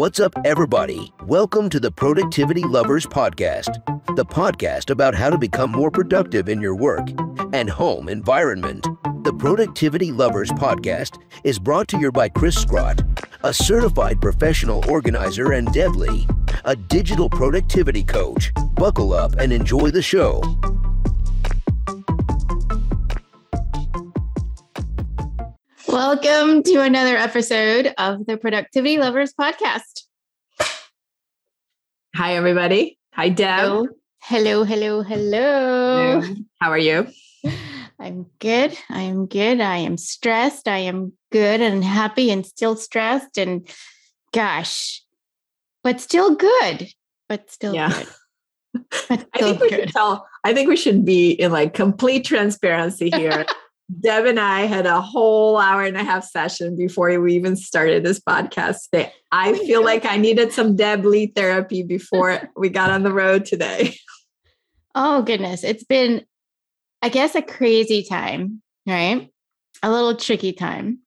What's up, everybody? Welcome to the Productivity Lovers Podcast, the podcast about how to become more productive in your work and home environment. The Productivity Lovers Podcast is brought to you by Cris Sgrott, a certified professional organizer, and Deb Lee, a digital productivity coach. Buckle up and enjoy the show. Welcome to another episode of the Productivity Lovers Podcast. Hi, everybody. Hi, Deb. Hello, hello, hello. hello. How are you? I'm good. I am good. I am stressed. I am good and happy and still stressed. And gosh, but still good. But still Yeah. good. But I think we good. should tell. I think we should be in like complete transparency here. Deb and I had a whole hour and a half session before we even started this podcast today. I Oh feel like I needed some Deb Lee therapy before we got on the road today. Oh goodness, it's been, I guess, a crazy time, right? A little tricky time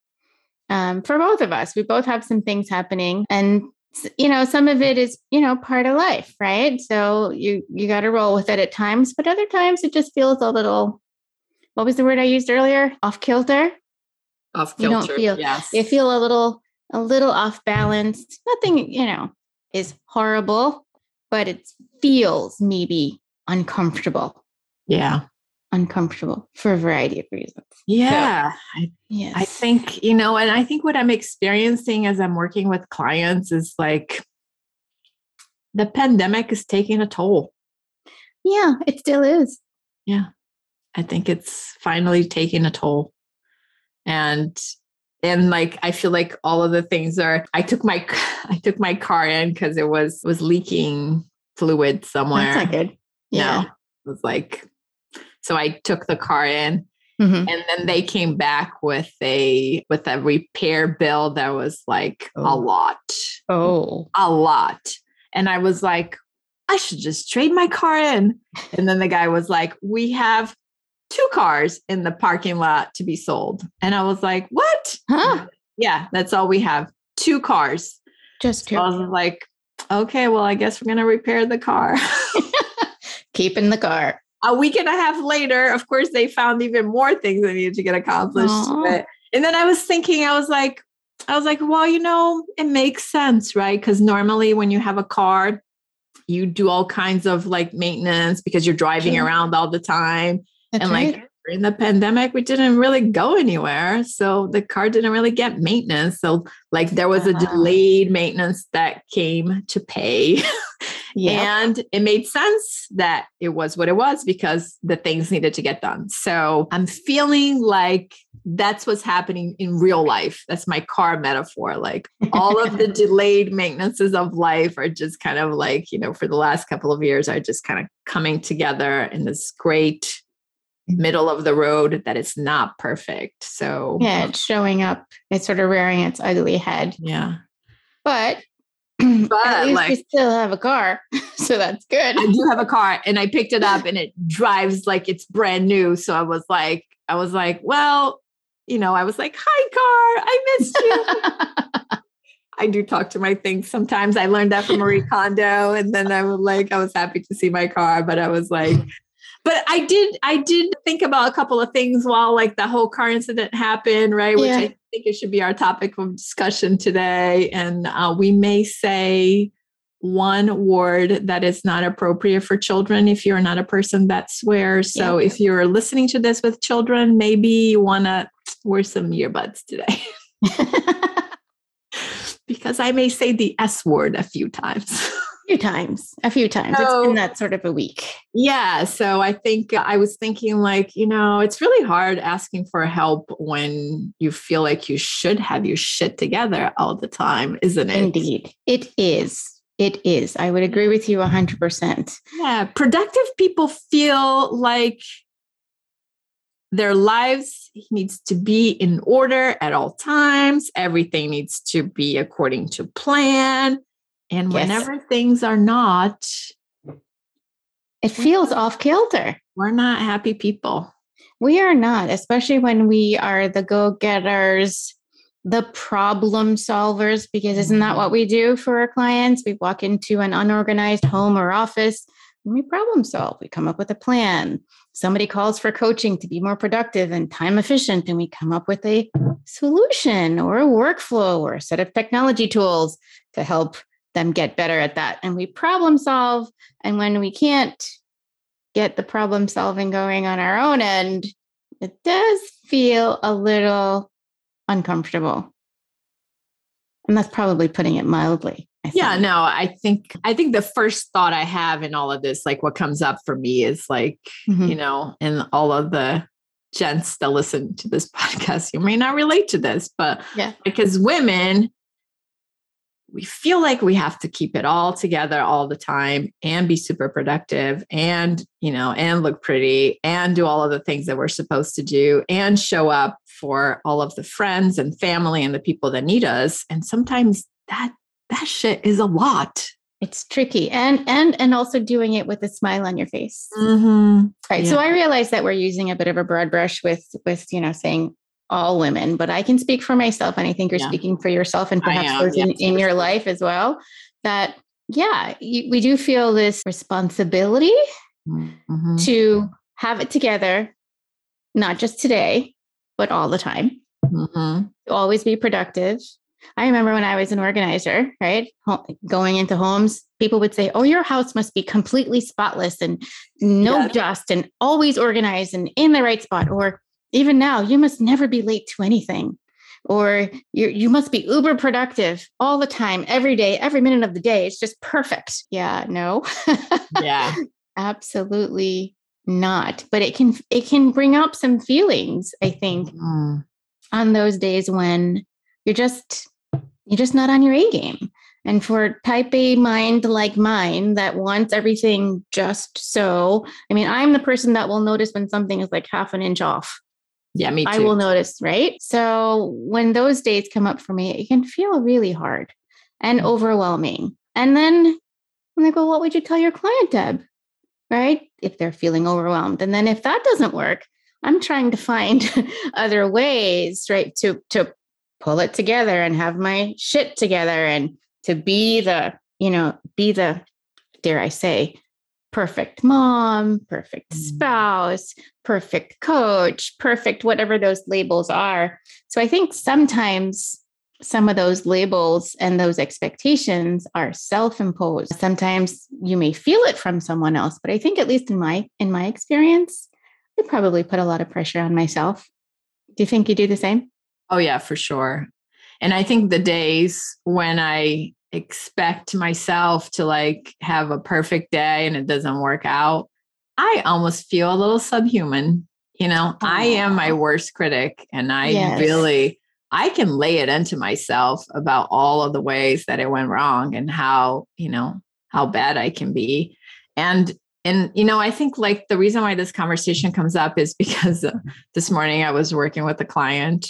um, for both of us. We both have some things happening, and you know, some of it is you know part of life, right? So you you got to roll with it at times, but other times it just feels a little. What was the word I used earlier? Off kilter. Off You don't kilter. feel- yes. You feel a little a little off balance. Nothing, you know, is horrible, but it feels maybe uncomfortable yeah. uncomfortable for a variety of reasons. Yeah. I Yes. I think, you know, and I think what I'm experiencing as I'm working with clients is like the pandemic is taking a toll. yeah, it still is. Yeah. I think it's finally taking a toll. And and like I feel like all of the things are I took my I took my car in because it was was leaking fluid somewhere. That's not good. No. It was like so I took the car in Mhm. and then they came back with a with a repair bill that was like a Oh. lot Oh. a lot and i was like i should just trade my car in and then the guy was like we have two cars in the parking lot to be sold and i was like what Huh? yeah that's all we have two cars Just so i was like okay well i guess we're going to repair the car keep in the car. a week and a half later, of course, they found even more things that needed to get accomplished. But- and then I was thinking, I was like, I was like, well, you know, it makes sense, right? Because normally when you have a car, you do all kinds of like maintenance because you're driving Sure. around all the time. That's and right. like during the pandemic, we didn't really go anywhere. So the car didn't really get maintenance. So like there was a Ah. delayed maintenance that came to pay. yeah. And it made sense that it was what it was because the things needed to get done. So I'm feeling like that's what's happening in real life. That's my car metaphor. Like all of the delayed maintenances of life are just kind of like, you know, for the last couple of years are just kind of coming together in this great middle of the road that is not perfect. So yeah, it's showing up. It's sort of rearing its ugly head. yeah. But, at But, least we still have a car. so that's good. I do have a car and I picked it up and it drives like it's brand new. So I was like, I was like, well, you know, I was like, hi, car, I missed you. I do talk to my things sometimes. I learned that from Marie Kondo. And then I was like, I was happy to see my car, but I was like, but I did, I did think about a couple of things while like the whole car incident happened, right? Which Yeah. I think it should be our topic of discussion today. And uh, we may say one word that is not appropriate for children if you're not a person that swears. So if you're listening to this with children, maybe you want to wear some earbuds today because I may say the S word a few times. a few times. A few times. It's been that sort of a week. yeah. So I think I was thinking, like, you know, it's really hard asking for help when you feel like you should have your shit together all the time, isn't it? Indeed. It is. It is. I would agree with you 100%. Yeah, productive people feel like their lives needs to be in order at all times. Everything needs to be according to plan. And Yes. whenever things are not, It feels off kilter. we're not happy people. We are not, especially when we are the go getters the problem solvers because isn't that what mm-hmm. we do for our clients? We walk into an unorganized home or office and we problem solve. We come up with a plan. Somebody calls for coaching to be more productive and time efficient, and we come up with a solution or a workflow or a set of technology tools to help them get better at that. And we problem solve. And when we can't get the problem solving going on our own end, it does feel a little uncomfortable. And that's probably putting it mildly. Yeah, no, I think I think the first thought I have in all of this, like what comes up for me is like, mm-hmm. you know, and all of the gents that listen to this podcast, you may not relate to this, but yeah, because women, we feel like we have to keep it all together all the time and be super productive and, you know, and look pretty and do all of the things that we're supposed to do and show up for all of the friends and family and the people that need us. And sometimes that that shit is a lot. It's tricky, and and and also doing it with a smile on your face. Mm-hmm. Right. Yeah. So I realize that we're using a bit of a broad brush with with you know saying all women, but I can speak for myself, and I think you're yeah. speaking for yourself and perhaps those in, in your life as well. That yeah, you, we do feel this responsibility mm-hmm. to have it together, not just today, but all the time. Mm-hmm. Always be productive. I remember when I was an organizer, right? Going into homes, people would say, Oh, your house must be completely spotless and no yeah. dust and always organized and in the right spot. Or even now, you must never be late to anything. Or you you must be uber productive all the time, every day, every minute of the day. It's just perfect. Yeah, no. yeah. Absolutely not. But it can it can bring up some feelings, I think, mm. on those days when you're just you're just not on your A game. And for type A mind like mine that wants everything just so, I mean, I'm the person that will notice when something is like half an inch off. Yeah, me too. I will notice, right? So when those days come up for me, it can feel really hard and mm-hmm. overwhelming. And then I'm like, well, what would you tell your client, Deb? Right? If they're feeling overwhelmed. And then if that doesn't work, I'm trying to find other ways, right, to to pull it together and have my shit together and to be the, you know, be the, dare I say, perfect mom, perfect mm. spouse, perfect coach, perfect whatever those labels are. So I think sometimes some of those labels and those expectations are self-imposed. Sometimes you may feel it from someone else, but I think at least in my in my experience, I probably put a lot of pressure on myself. Do you think you do the same? Oh, yeah, for sure. And I think the days when I expect myself to like have a perfect day and it doesn't work out, I almost feel a little subhuman. You know, I am my worst critic and I yes. really I can lay it into myself about all of the ways that it went wrong and how, you know, how bad I can be. And and you know, I think like the reason why this conversation comes up is because this morning I was working with a client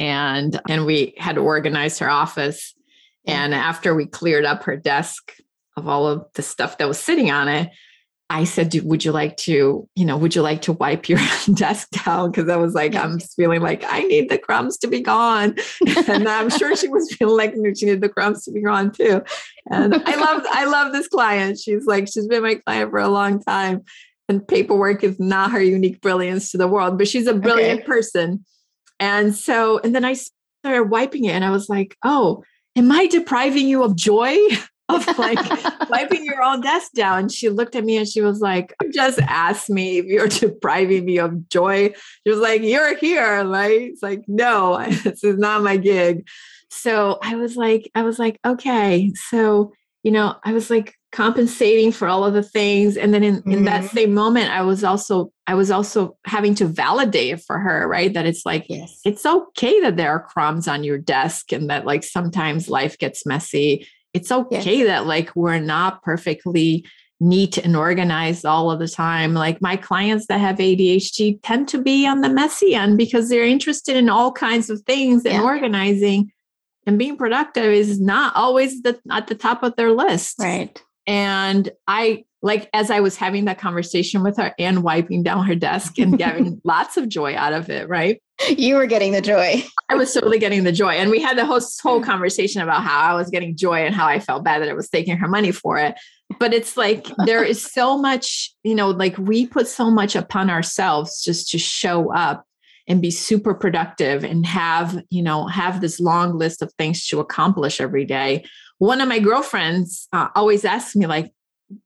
and and we had organized her office and after we cleared up her desk of all of the stuff that was sitting on it i said would you like to you know would you like to wipe your desk down? Because i was like i'm feeling like i need the crumbs to be gone. And i'm sure she was feeling like she needed the crumbs to be gone too. And i love i love this client. She's like she's been my client for a long time. And paperwork is not her unique brilliance to the world but she's a brilliant okay. person. And so, and then I started wiping it and I was like, oh, am I depriving you of joy? of like wiping your own desk down. She looked at me and she was like, just ask me if you're depriving me of joy. She was like, you're here. Like, it's like, no, this is not my gig. So I was like, I was like, okay. So, you know, I was like, compensating for all of the things and then in, mm-hmm. in that mm-hmm. same moment i was also i was also having to validate it for her right that it's like yes. it's okay that there are crumbs on your desk and that like sometimes life gets messy it's okay yes. that like we're not perfectly neat and organized all of the time like my clients that have adhd tend to be on the messy end because they're interested in all kinds of things and organizing and being productive is not always the, at the top of their list right and I like as I was having that conversation with her and wiping down her desk and getting lots of joy out of it, right? you were getting the joy. I was totally getting the joy. And we had the whole, whole conversation about how I was getting joy and how I felt bad that I was taking her money for it. But it's like there is so much, you know, like we put so much upon ourselves just to show up and be super productive and have, you know, have this long list of things to accomplish every day. One of my girlfriends uh, always asks me, like,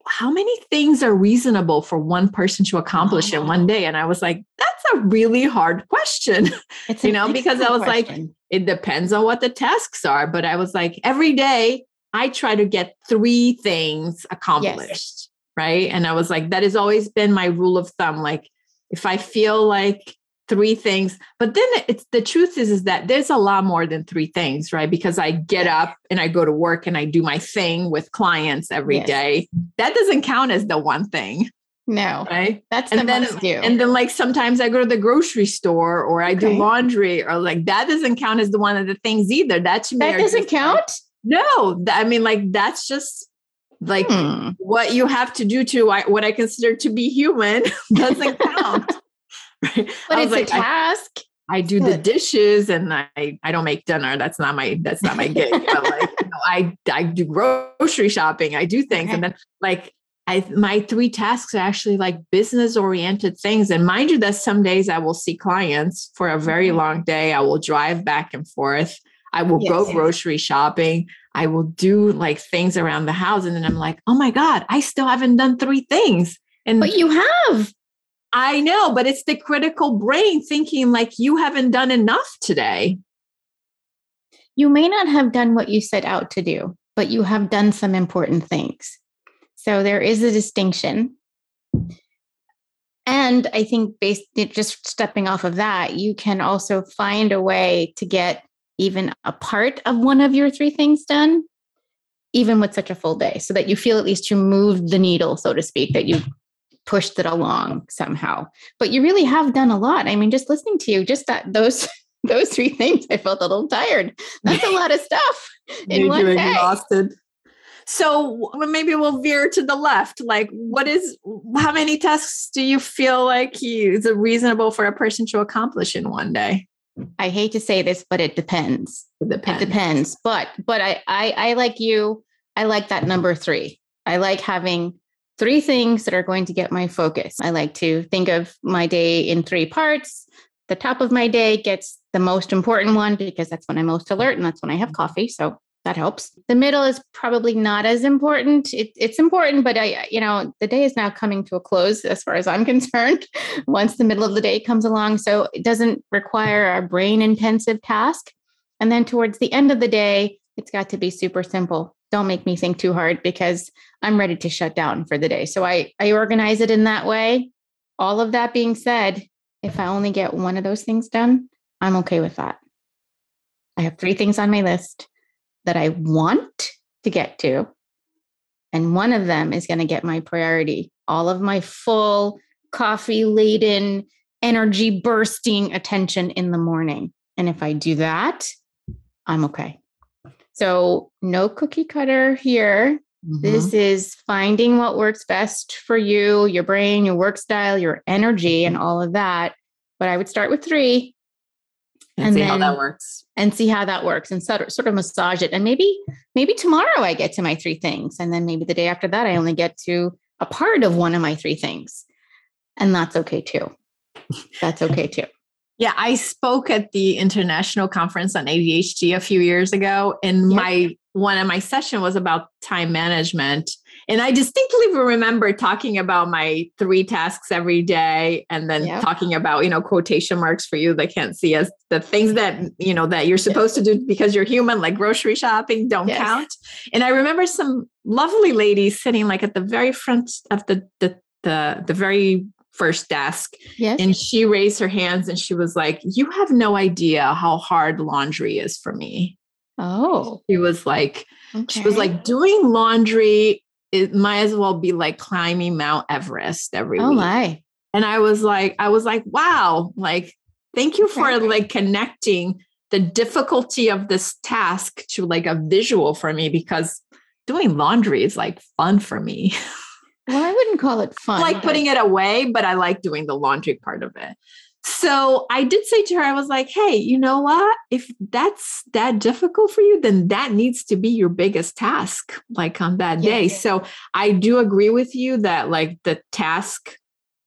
how many things are reasonable for one person to accomplish oh. in one day? And I was like, that's a really hard question, It's you know, because I was question. like, it depends on what the tasks are. But I was like, every day I try to get three things accomplished. Yes. Right. And I was like, that has always been my rule of thumb. Like, if I feel like three things but then it's the truth is is that there's a lot more than three things right because i get up and i go to work and i do my thing with clients every yes. day. that doesn't count as the one thing no right that's and the then do. and then like sometimes i go to the grocery store or i okay. do laundry or like that doesn't count as the one of the things either that to me that doesn't count like, no i mean like that's just like hmm. what you have to do to what i consider to be human doesn't count Right? But it's like, a task. I, I do the dishes and I I don't make dinner. That's not my that's not my gig. but like you know, I I do grocery shopping. I do things okay. and then like I my three tasks are actually like business oriented things. And mind you, that some days I will see clients for a very mm-hmm. long day. I will drive back and forth. I will yes, go grocery shopping. I will do like things around the house. And then I'm like, oh my God, I still haven't done three things. And but you have. I know, but it's the critical brain thinking like you haven't done enough today. You may not have done what you set out to do, but you have done some important things. So there is a distinction. And I think based just stepping off of that, you can also find a way to get even a part of one of your three things done, even with such a full day, so that you feel at least you moved the needle, so to speak, that you pushed it along somehow. But you really have done a lot. I mean, just listening to you, just that those those three things, I felt a little tired. That's a lot of stuff in one day. Exhausted. So maybe we'll veer to the left. Like, what is how many tasks do you feel like you is reasonable for a person to accomplish in one day? I hate to say this, but it depends. It depends. It depends. But but I I, I like you. I like that number three. I like having three things that are going to get my focus. I like to think of my day in three parts. The top of my day gets the most important one because that's when I'm most alert and that's when I have coffee. So that helps. The middle is probably not as important. It, it's important, but I, you know, the day is now coming to a close as far as I'm concerned. Once the middle of the day comes along, so it doesn't require a brain intensive task. And then towards the end of the day, it's got to be super simple don't make me think too hard because I'm ready to shut down for the day. So I, I organize it in that way. All of that being said, if I only get one of those things done, I'm okay with that. I have three things on my list that I want to get to. And one of them is going to get my priority, all of my full coffee laden, energy bursting attention in the morning. And if I do that, I'm okay. So, no cookie cutter here. Mm-hmm. This is finding what works best for you, your brain, your work style, your energy, and all of that. But I would start with three and, and see then, how that works. and see how that works and sort of, sort of massage it. And maybe maybe tomorrow i get to my three things and then maybe the day after that i only get to a part of one of my three things. And that's okay too. That's okay too yeah, I spoke at the International Conference on ADHD a few years ago, and yep. my one of my session was about time management. And I distinctly remember talking about my three tasks every day and then yep. talking about, you know, quotation marks for you that can't see us, the things that, you know, that you're supposed yes. to do because you're human, like grocery shopping, don't yes. count. And I remember some lovely ladies sitting like at the very front of the the the, the very first desk. Yes. And she raised her hands and she was like, You have no idea how hard laundry is for me. Oh. She was like, okay. She was like, doing laundry, it might as well be like climbing Mount Everest every oh, week. my. And I was like, I was like, wow, like, thank you for like connecting the difficulty of this task to like a visual for me because doing laundry is like fun for me. Well, I wouldn't call it fun. I like putting it away, but I like doing the laundry part of it. So I did say to her, I was like, hey, you know what? If that's that difficult for you, then that needs to be your biggest task, like on that yeah, day. Yeah. So I do agree with you that, like, the task,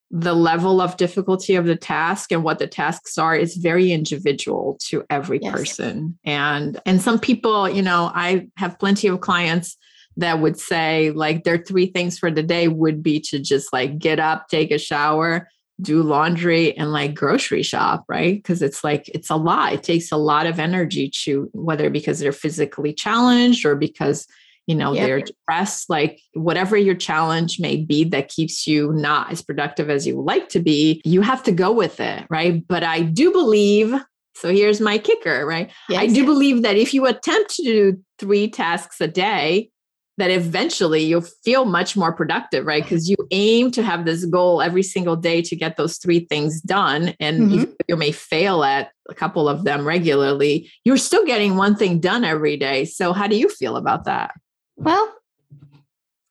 the level of difficulty of the task and what the tasks are is very individual to every yes. person. And and some people, you know, I have plenty of clients that would say like their three things for the day would be to just like get up, take a shower, do laundry and like grocery shop, right? Because it's like it's a lot. It takes a lot of energy to whether because they're physically challenged or because you know yep. they're depressed like whatever your challenge may be that keeps you not as productive as you like to be you have to go with it right but i do believe so here's my kicker right yes. i do believe that if you attempt to do three tasks a day that eventually you'll feel much more productive, right? Because you aim to have this goal every single day to get those three things done. And mm-hmm. you may fail at a couple of them regularly, you're still getting one thing done every day. So, how do you feel about that? Well,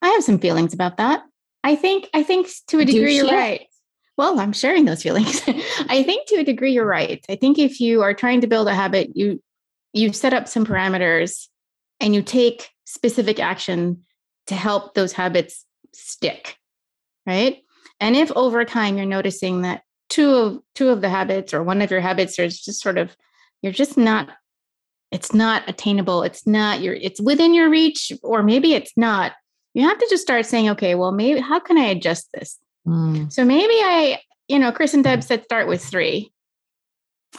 I have some feelings about that. I think, I think to a degree, you're right. Well, I'm sharing those feelings. I think to a degree, you're right. I think if you are trying to build a habit, you you set up some parameters and you take specific action to help those habits stick right? And if over time you're noticing that two of two of the habits or one of your habits is just sort of you're just not it's not attainable it's not your it's within your reach or maybe it's not you have to just start saying okay well maybe how can i adjust this? Mm. so maybe i you know chris and deb said start with three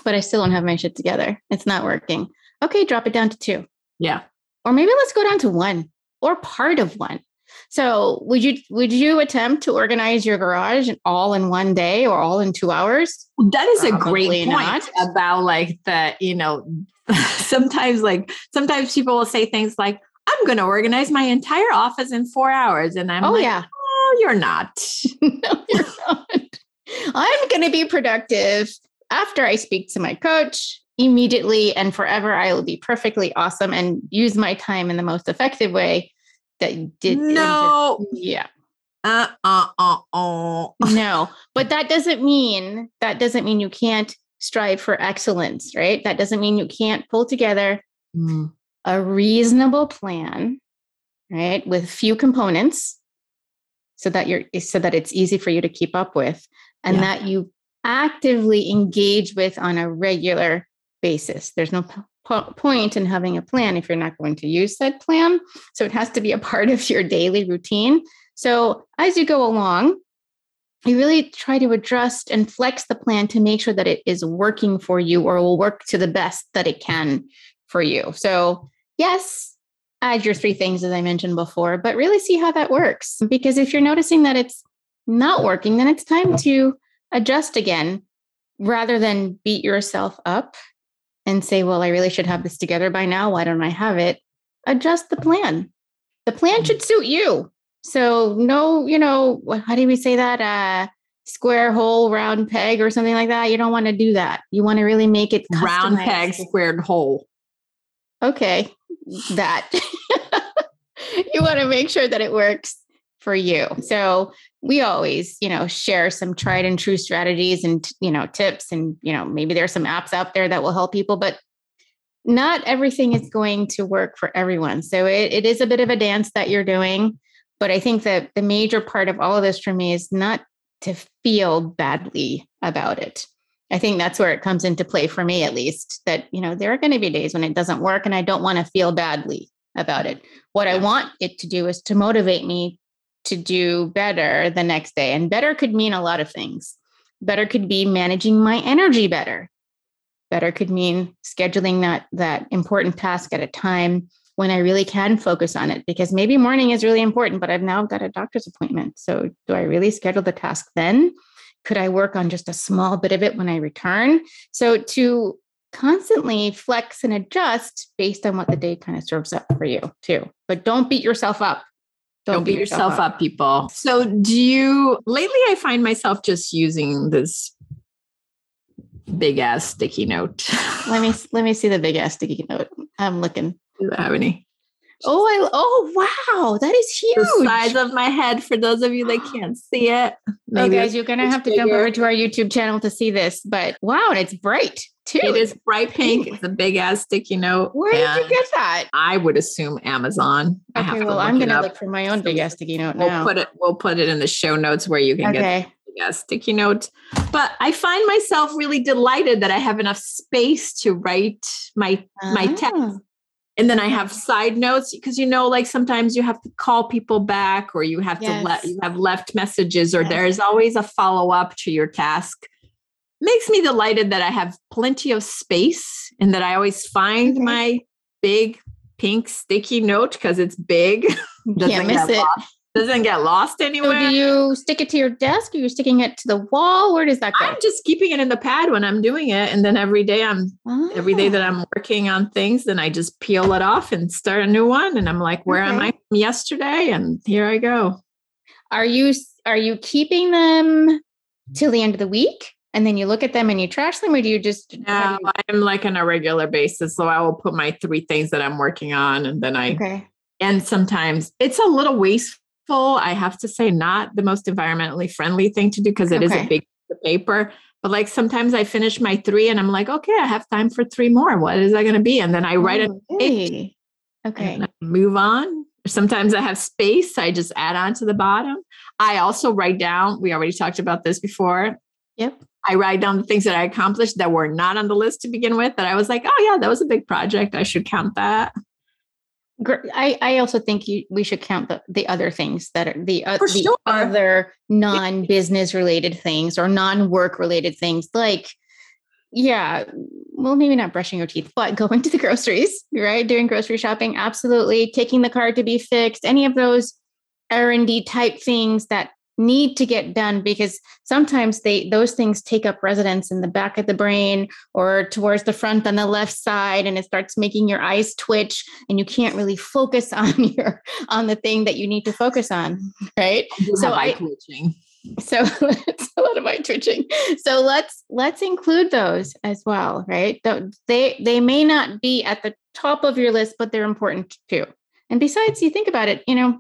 but i still don't have my shit together. It's not working. Okay drop it down to two. Yeah or maybe let's go down to one or part of one. So would you would you attempt to organize your garage all in one day or all in two hours? That is Probably a great point not. about like the, you know, sometimes like sometimes people will say things like, I'm gonna organize my entire office in four hours. And I'm oh, like, yeah. Oh, you're not. no, you're not. I'm gonna be productive after I speak to my coach immediately and forever I will be perfectly awesome and use my time in the most effective way that you did. No. Just, yeah. Uh, uh, uh, uh. no, but that doesn't mean that doesn't mean you can't strive for excellence, right? That doesn't mean you can't pull together mm. a reasonable plan, right, with few components, so that you're so that it's easy for you to keep up with, and yeah. that you actively engage with on a regular basis. There's no point in having a plan if you're not going to use said plan. So it has to be a part of your daily routine. So as you go along, you really try to adjust and flex the plan to make sure that it is working for you or will work to the best that it can for you. So, yes, add your three things as I mentioned before, but really see how that works. Because if you're noticing that it's not working, then it's time to adjust again rather than beat yourself up and say, well, I really should have this together by now. Why don't I have it? Adjust the plan. The plan should suit you. So, no, you know, how do we say that? Uh, square hole, round peg, or something like that. You don't want to do that. You want to really make it customized. round peg, squared hole. Okay, that. you want to make sure that it works for you. So, we always you know share some tried and true strategies and you know tips and you know maybe there's some apps out there that will help people but not everything is going to work for everyone. So it, it is a bit of a dance that you're doing but i think that the major part of all of this for me is not to feel badly about it. I think that's where it comes into play for me at least that you know there are going to be days when it doesn't work and i don't want to feel badly about it. What i want it to do is to motivate me to do better the next day. And better could mean a lot of things. Better could be managing my energy better. Better could mean scheduling that that important task at a time when I really can focus on it because maybe morning is really important, but I've now got a doctor's appointment. So do I really schedule the task then? Could I work on just a small bit of it when I return? So to constantly flex and adjust based on what the day kind of serves up for you too. But don't beat yourself up don't, Don't beat, yourself, up. up, people. So, do you lately? I find myself just using this big ass sticky note. let me let me see the big ass sticky note. I'm looking. Do you have any? Oh, I oh wow, that is huge. The size of my head for those of you that can't see it. Oh, guys, you're gonna have to jump over to our YouTube channel to see this. But wow, and it's bright too. It is bright pink. It's a big ass sticky note. Where did you get that? I would assume Amazon. I have Okay, to well, look I'm gonna up. look for my own big ass sticky note We'll now. put it. We'll put it in the show notes where you can get okay. a sticky note. But I find myself really delighted that I have enough space to write my my text. Ah, And then I have side notes because you know, like sometimes you have to call people back or you have to let you have left messages or Yes. there's always a follow-up to your task. Makes me delighted that I have plenty of space and that I always find Okay. my big pink sticky note because it's big. Doesn't Can't miss it. lost- doesn't get lost anywhere. So do you stick it to your desk or you're sticking it to the wall? Where does that go? I'm just keeping it in the pad when I'm doing it. And then every day I'm every day that Ah, I'm working on things, then I just peel it off and start a new one. And I'm like, where am I from yesterday? And here I go. are you are you keeping them till the end of the week and then you look at them and you trash them or do you just Now do I'm like on a regular basis. So I will put my three things that I'm working on. And then I okay and sometimes it's a little wasteful. I have to say, not the most environmentally friendly thing to do because it is Okay. a big piece of paper. But like sometimes I finish my three and I'm like, okay, I have time for three more. What is that going to be? And then I write it oh, okay okay move on. Sometimes I have space. I just add on to the bottom. I also write down, we already talked about this before. Yep. I write down the things that I accomplished that were not on the list to begin with, that I was like, oh, yeah, that was a big project. I should count that. I, I also think you, we should count the, the other things that are the, uh, the sure. other non-business related things or non-work related things like yeah well maybe not brushing your teeth but going to the groceries right doing grocery shopping absolutely taking the car to be fixed any of those r&d type things that need to get done because sometimes they those things take up residence in the back of the brain or towards the front on the left side and it starts making your eyes twitch and you can't really focus on your on the thing that you need to focus on right? So So I I- twitching. so it's a lot of eye twitching. So let's let's include those as well right? They they may not be at the top of your list but they're important too. And besides you think about it you know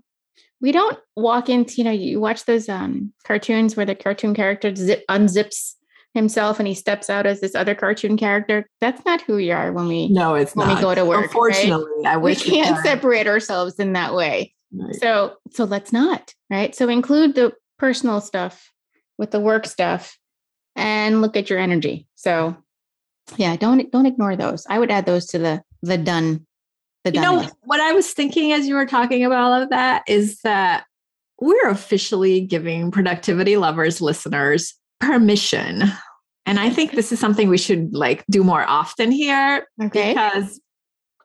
we don't walk into you know you watch those um cartoons where the cartoon character zip unzips himself and he steps out as this other cartoon character that's not who we are when we No, it's when we go to work, right? Unfortunately, I wish we can't could. separate ourselves in that way Right. so so let's not, right? So include the personal stuff with the work stuff and look at your energy. So yeah, don't don't ignore those. I would add those to the the done You know, what I was thinking as you were talking about all of that is that we're officially giving productivity lovers listeners permission. And I think this is something we should like do more often here Okay. because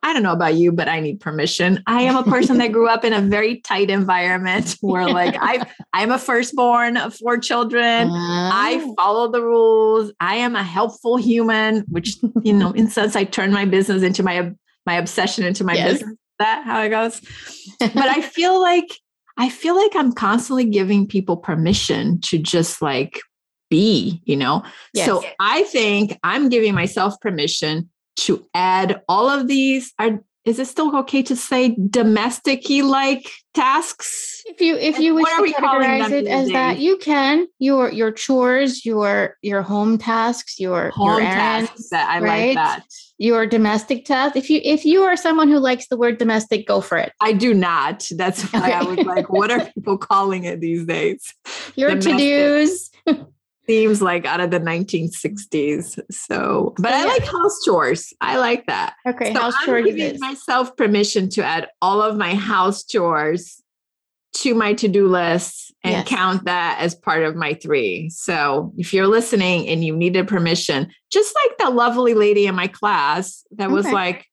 I don't know about you, but I need permission. I am a person that grew up in a very tight environment where like I I'm a firstborn of four children. I Oh, follow the rules. I am a helpful human, which you know, in sense, I turned my business into my my obsession into my Yes. business. Is That how it goes. But I feel like I feel like I'm constantly giving people permission to just like be, you know. So I think I'm giving myself permission to add all of these. Is it still okay to say domestic like tasks? if you if you wish to categorize it as that, you can your your chores, your your home tasks, your your Home errands, tasks that I right? like that. your domestic tasks. If you if you are someone who likes the word domestic, go for it. I do not. That's why I was like, what are people calling it these days? Your Domestic. to-dos. Seems like out of the 1960s. So, but I like house chores. I like that. Okay, so house I'm chores giving myself permission to add all of my house chores to my to-do list and Yes. count that as part of my three. So if you're listening and you needed permission, just like the lovely lady in my class that was like,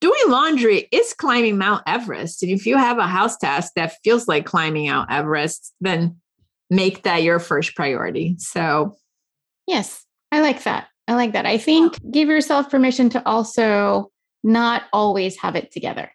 doing laundry is climbing Mount Everest. And if you have a house task that feels like climbing Mount Everest, then make that your first priority. So Yes, I like that. I like that. I think give yourself permission to also not always have it together.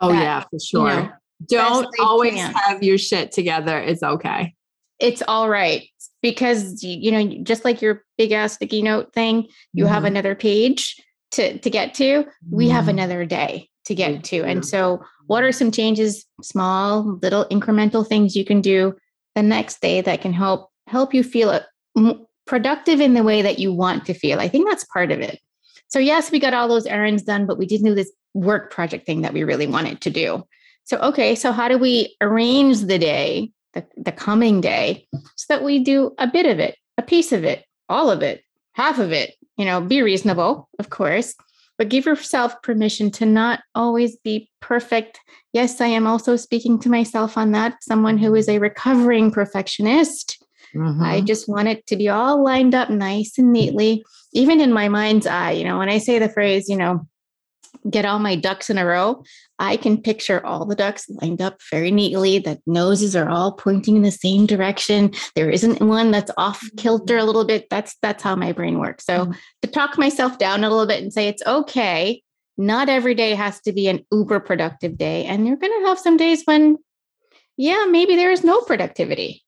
Oh that, yeah, for sure. know, Don't always plans. have your shit together. It's okay. It's all right because you know, just like your big ass sticky note thing, you have Mhm. another page to to get to. We have Mhm. another day to get to. And so, what are some changes, small, little incremental things you can do the next day that can help help you feel uh, productive in the way that you want to feel? I think that's part of it. So, yes, we got all those errands done, but we didn't do this work project thing that we really wanted to do. So, okay, so how do we arrange the day, the, the coming day, so that we do a bit of it, a piece of it, all of it, half of it? You know, be reasonable, of course, but give yourself permission to not always be perfect. Yes, I am also speaking to myself on that, someone who is a recovering perfectionist. Mm-hmm. I just want it to be all lined up nice and neatly, even in my mind's eye. You know, when I say the phrase, you know, get all my ducks in a row, I can picture all the ducks lined up very neatly. The noses are all pointing in the same direction. There isn't one that's off kilter a little bit. That's that's how my brain works. So mm-hmm. to talk myself down a little bit and say it's okay. Not every day has to be an uber productive day. And you're gonna have some days when, yeah, maybe there is no productivity.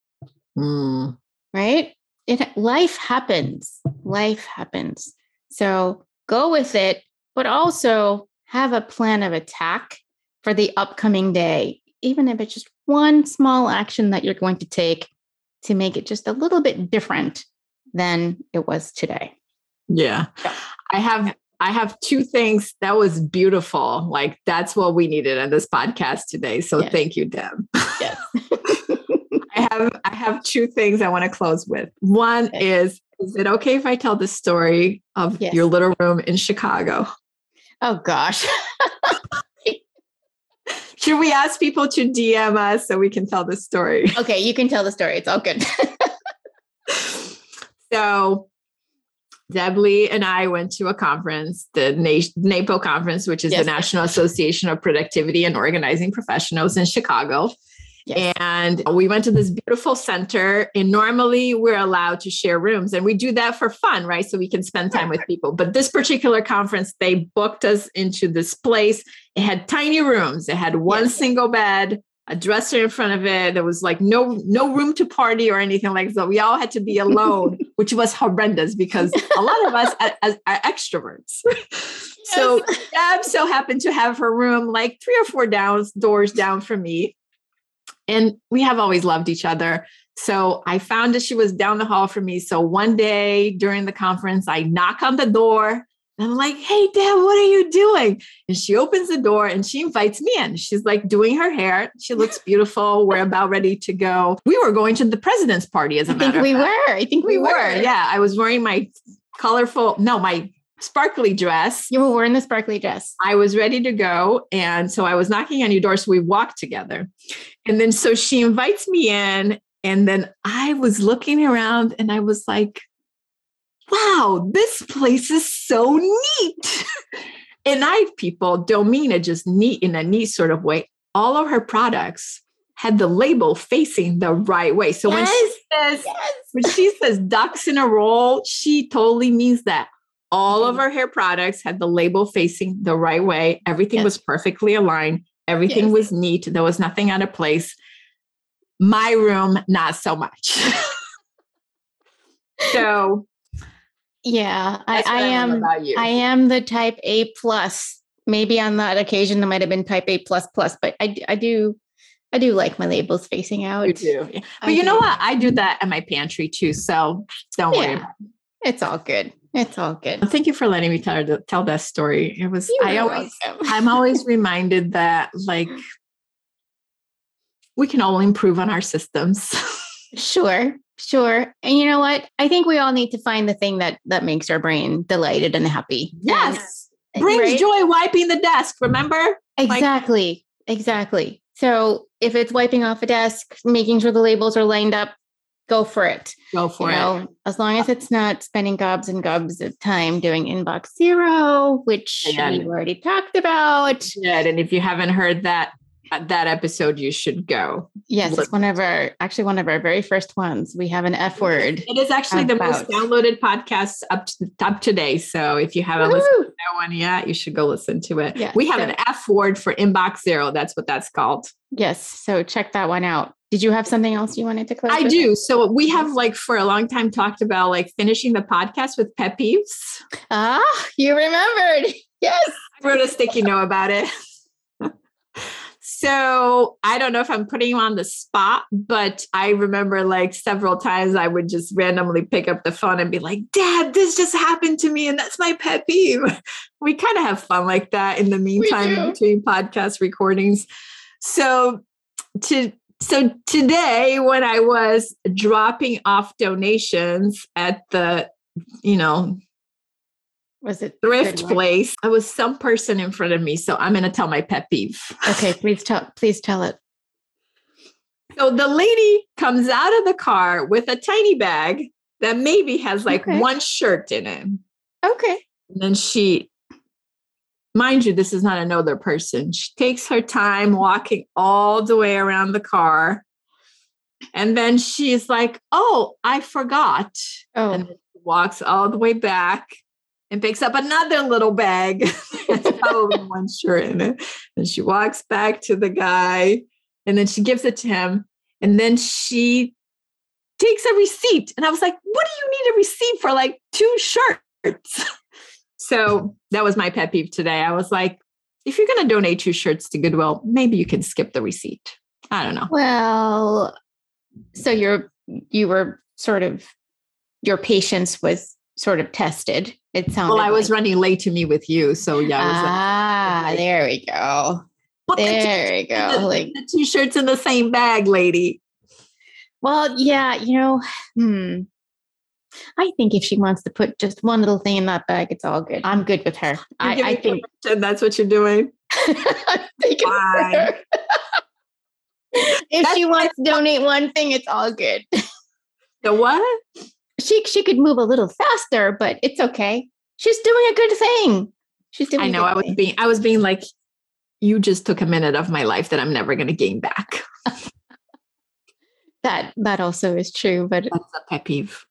Mm. Right? It life happens. Life happens. So go with it, but also have a plan of attack for the upcoming day, even if it's just one small action that you're going to take to make it just a little bit different than it was today. Yeah. I have I have two things that was beautiful. Like that's what we needed on this podcast today. So yes. thank you, Deb. Yes. I have I have two things I want to close with. One okay. is is it okay if I tell the story of yes. your little room in Chicago? Oh gosh. Should we ask people to DM us so we can tell the story? Okay, you can tell the story. It's all good. so Deb Lee and I went to a conference, the NAPO conference, which is yes. the National Association of Productivity and Organizing Professionals in Chicago. Yes. And we went to this beautiful center. And normally we're allowed to share rooms, and we do that for fun, right? So we can spend time with people. But this particular conference, they booked us into this place. It had tiny rooms, it had one yes. single bed, a dresser in front of it. There was like no no room to party or anything like that. We all had to be alone, which was horrendous because a lot of us are, are extroverts. So Deb so happened to have her room like three or four down doors down from me. And we have always loved each other. So I found that she was down the hall from me. So one day during the conference, I knock on the door and I'm like, hey, Deb, what are you doing? And she opens the door and she invites me in. She's like doing her hair. She looks beautiful. we're about ready to go. We were going to the president's party, as a I matter think we were. I think we, we were. were. Yeah. I was wearing my colorful, no, my sparkly dress. You were wearing the sparkly dress. I was ready to go. And so I was knocking on your door. So we walked together. And then so she invites me in. And then I was looking around and I was like, wow, this place is so neat. and I, people don't mean it just neat in a neat sort of way. All of her products had the label facing the right way. So yes, when she says yes. when she says ducks in a roll, she totally means that all of mm-hmm. our hair products had the label facing the right way. Everything yes. was perfectly aligned. Everything yes. was neat. There was nothing out of place. My room, not so much. so yeah, I, I am I am the type A plus. Maybe on that occasion there might have been type A plus plus, but I I do I do like my labels facing out. You do. But I you do. know what? I do that at my pantry too. So don't yeah. worry. It's all good. It's all good. Thank you for letting me tell tell that story. It was You're I always I'm always reminded that like we can all improve on our systems. sure. Sure. And you know what? I think we all need to find the thing that that makes our brain delighted and happy. Yes. And, Brings right? joy wiping the desk, remember? Exactly. Like, exactly. So if it's wiping off a desk, making sure the labels are lined up, go for it. Go for you it. Know, as long as uh-huh. it's not spending gobs and gobs of time doing inbox zero, which we've already talked about. Yeah, and if you haven't heard that uh, that episode you should go. Yes, it's one of our actually one of our very first ones. We have an F word. It is actually about. the most downloaded podcast up to, up today. So if you haven't Woo-hoo! listened to that one yet, you should go listen to it. Yeah, we have so, an F word for inbox zero. That's what that's called. Yes, so check that one out. Did you have something else you wanted to close? I do. So we have like for a long time talked about like finishing the podcast with pet peeves. Ah, you remembered. Yes. I wrote a sticky note about it. so I don't know if I'm putting you on the spot, but I remember like several times I would just randomly pick up the phone and be like, Dad, this just happened to me. And that's my pet peeve. We kind of have fun like that in the meantime between podcast recordings. So to so today when I was dropping off donations at the, you know, was it thrift place? I was some person in front of me. So I'm going to tell my pet peeve. Okay, please tell. Please tell it. So the lady comes out of the car with a tiny bag that maybe has like okay. one shirt in it. Okay. And then she, mind you, this is not another person. She takes her time walking all the way around the car. And then she's like, Oh, I forgot. Oh. And walks all the way back and picks up another little bag. That's probably one shirt in it. And she walks back to the guy and then she gives it to him. And then she takes a receipt. And I was like, what do you need a receipt for like two shirts? so that was my pet peeve today. I was like, if you're going to donate two shirts to Goodwill, maybe you can skip the receipt. I don't know. Well, so you're, you were sort of, your patience was sort of tested. It sounded. Well, I was running late to meet with you, so yeah. ah, like, there we go. there we go. The, like the two shirts in the same bag, lady. Well, yeah, you know, hmm. I think if she wants to put just one little thing in that bag, it's all good. I'm good with her. I, I, think that's what you're doing. if that's she wants to donate one thing, it's all good. The what? she she could move a little faster, but it's okay. She's doing a good thing. She's doing. I know. I was thing. being. I was being like, you just took a minute of my life that I'm never going to gain back. that that also is true, but that's a pet peeve.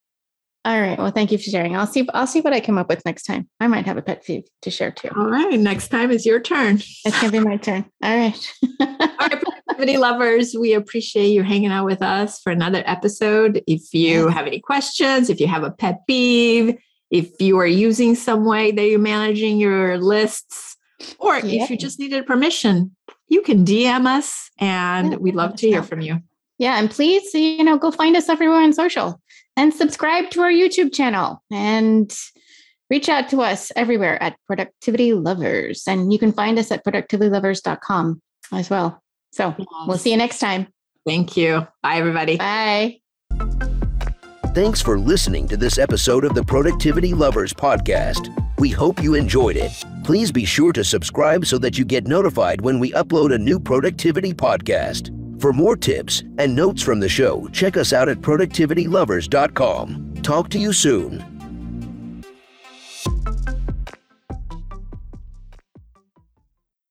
All right. Well, thank you for sharing. I'll see. I'll see what I come up with next time. I might have a pet peeve to share too. All right. Next time is your turn. It's gonna be my turn. All right. All right productivity lovers, we appreciate you hanging out with us for another episode. If you have any questions, if you have a pet peeve, if you are using some way that you're managing your lists, or yeah. if you just needed permission, you can DM us and yeah, we'd love to hear from you. Yeah. And please, you know, go find us everywhere on social and subscribe to our YouTube channel and reach out to us everywhere at Productivity Lovers. And you can find us at productivitylovers.com as well. So yes. we'll see you next time. Thank you. Bye, everybody. Bye. Thanks for listening to this episode of the Productivity Lovers podcast. We hope you enjoyed it. Please be sure to subscribe so that you get notified when we upload a new productivity podcast. For more tips and notes from the show, check us out at productivitylovers.com. Talk to you soon.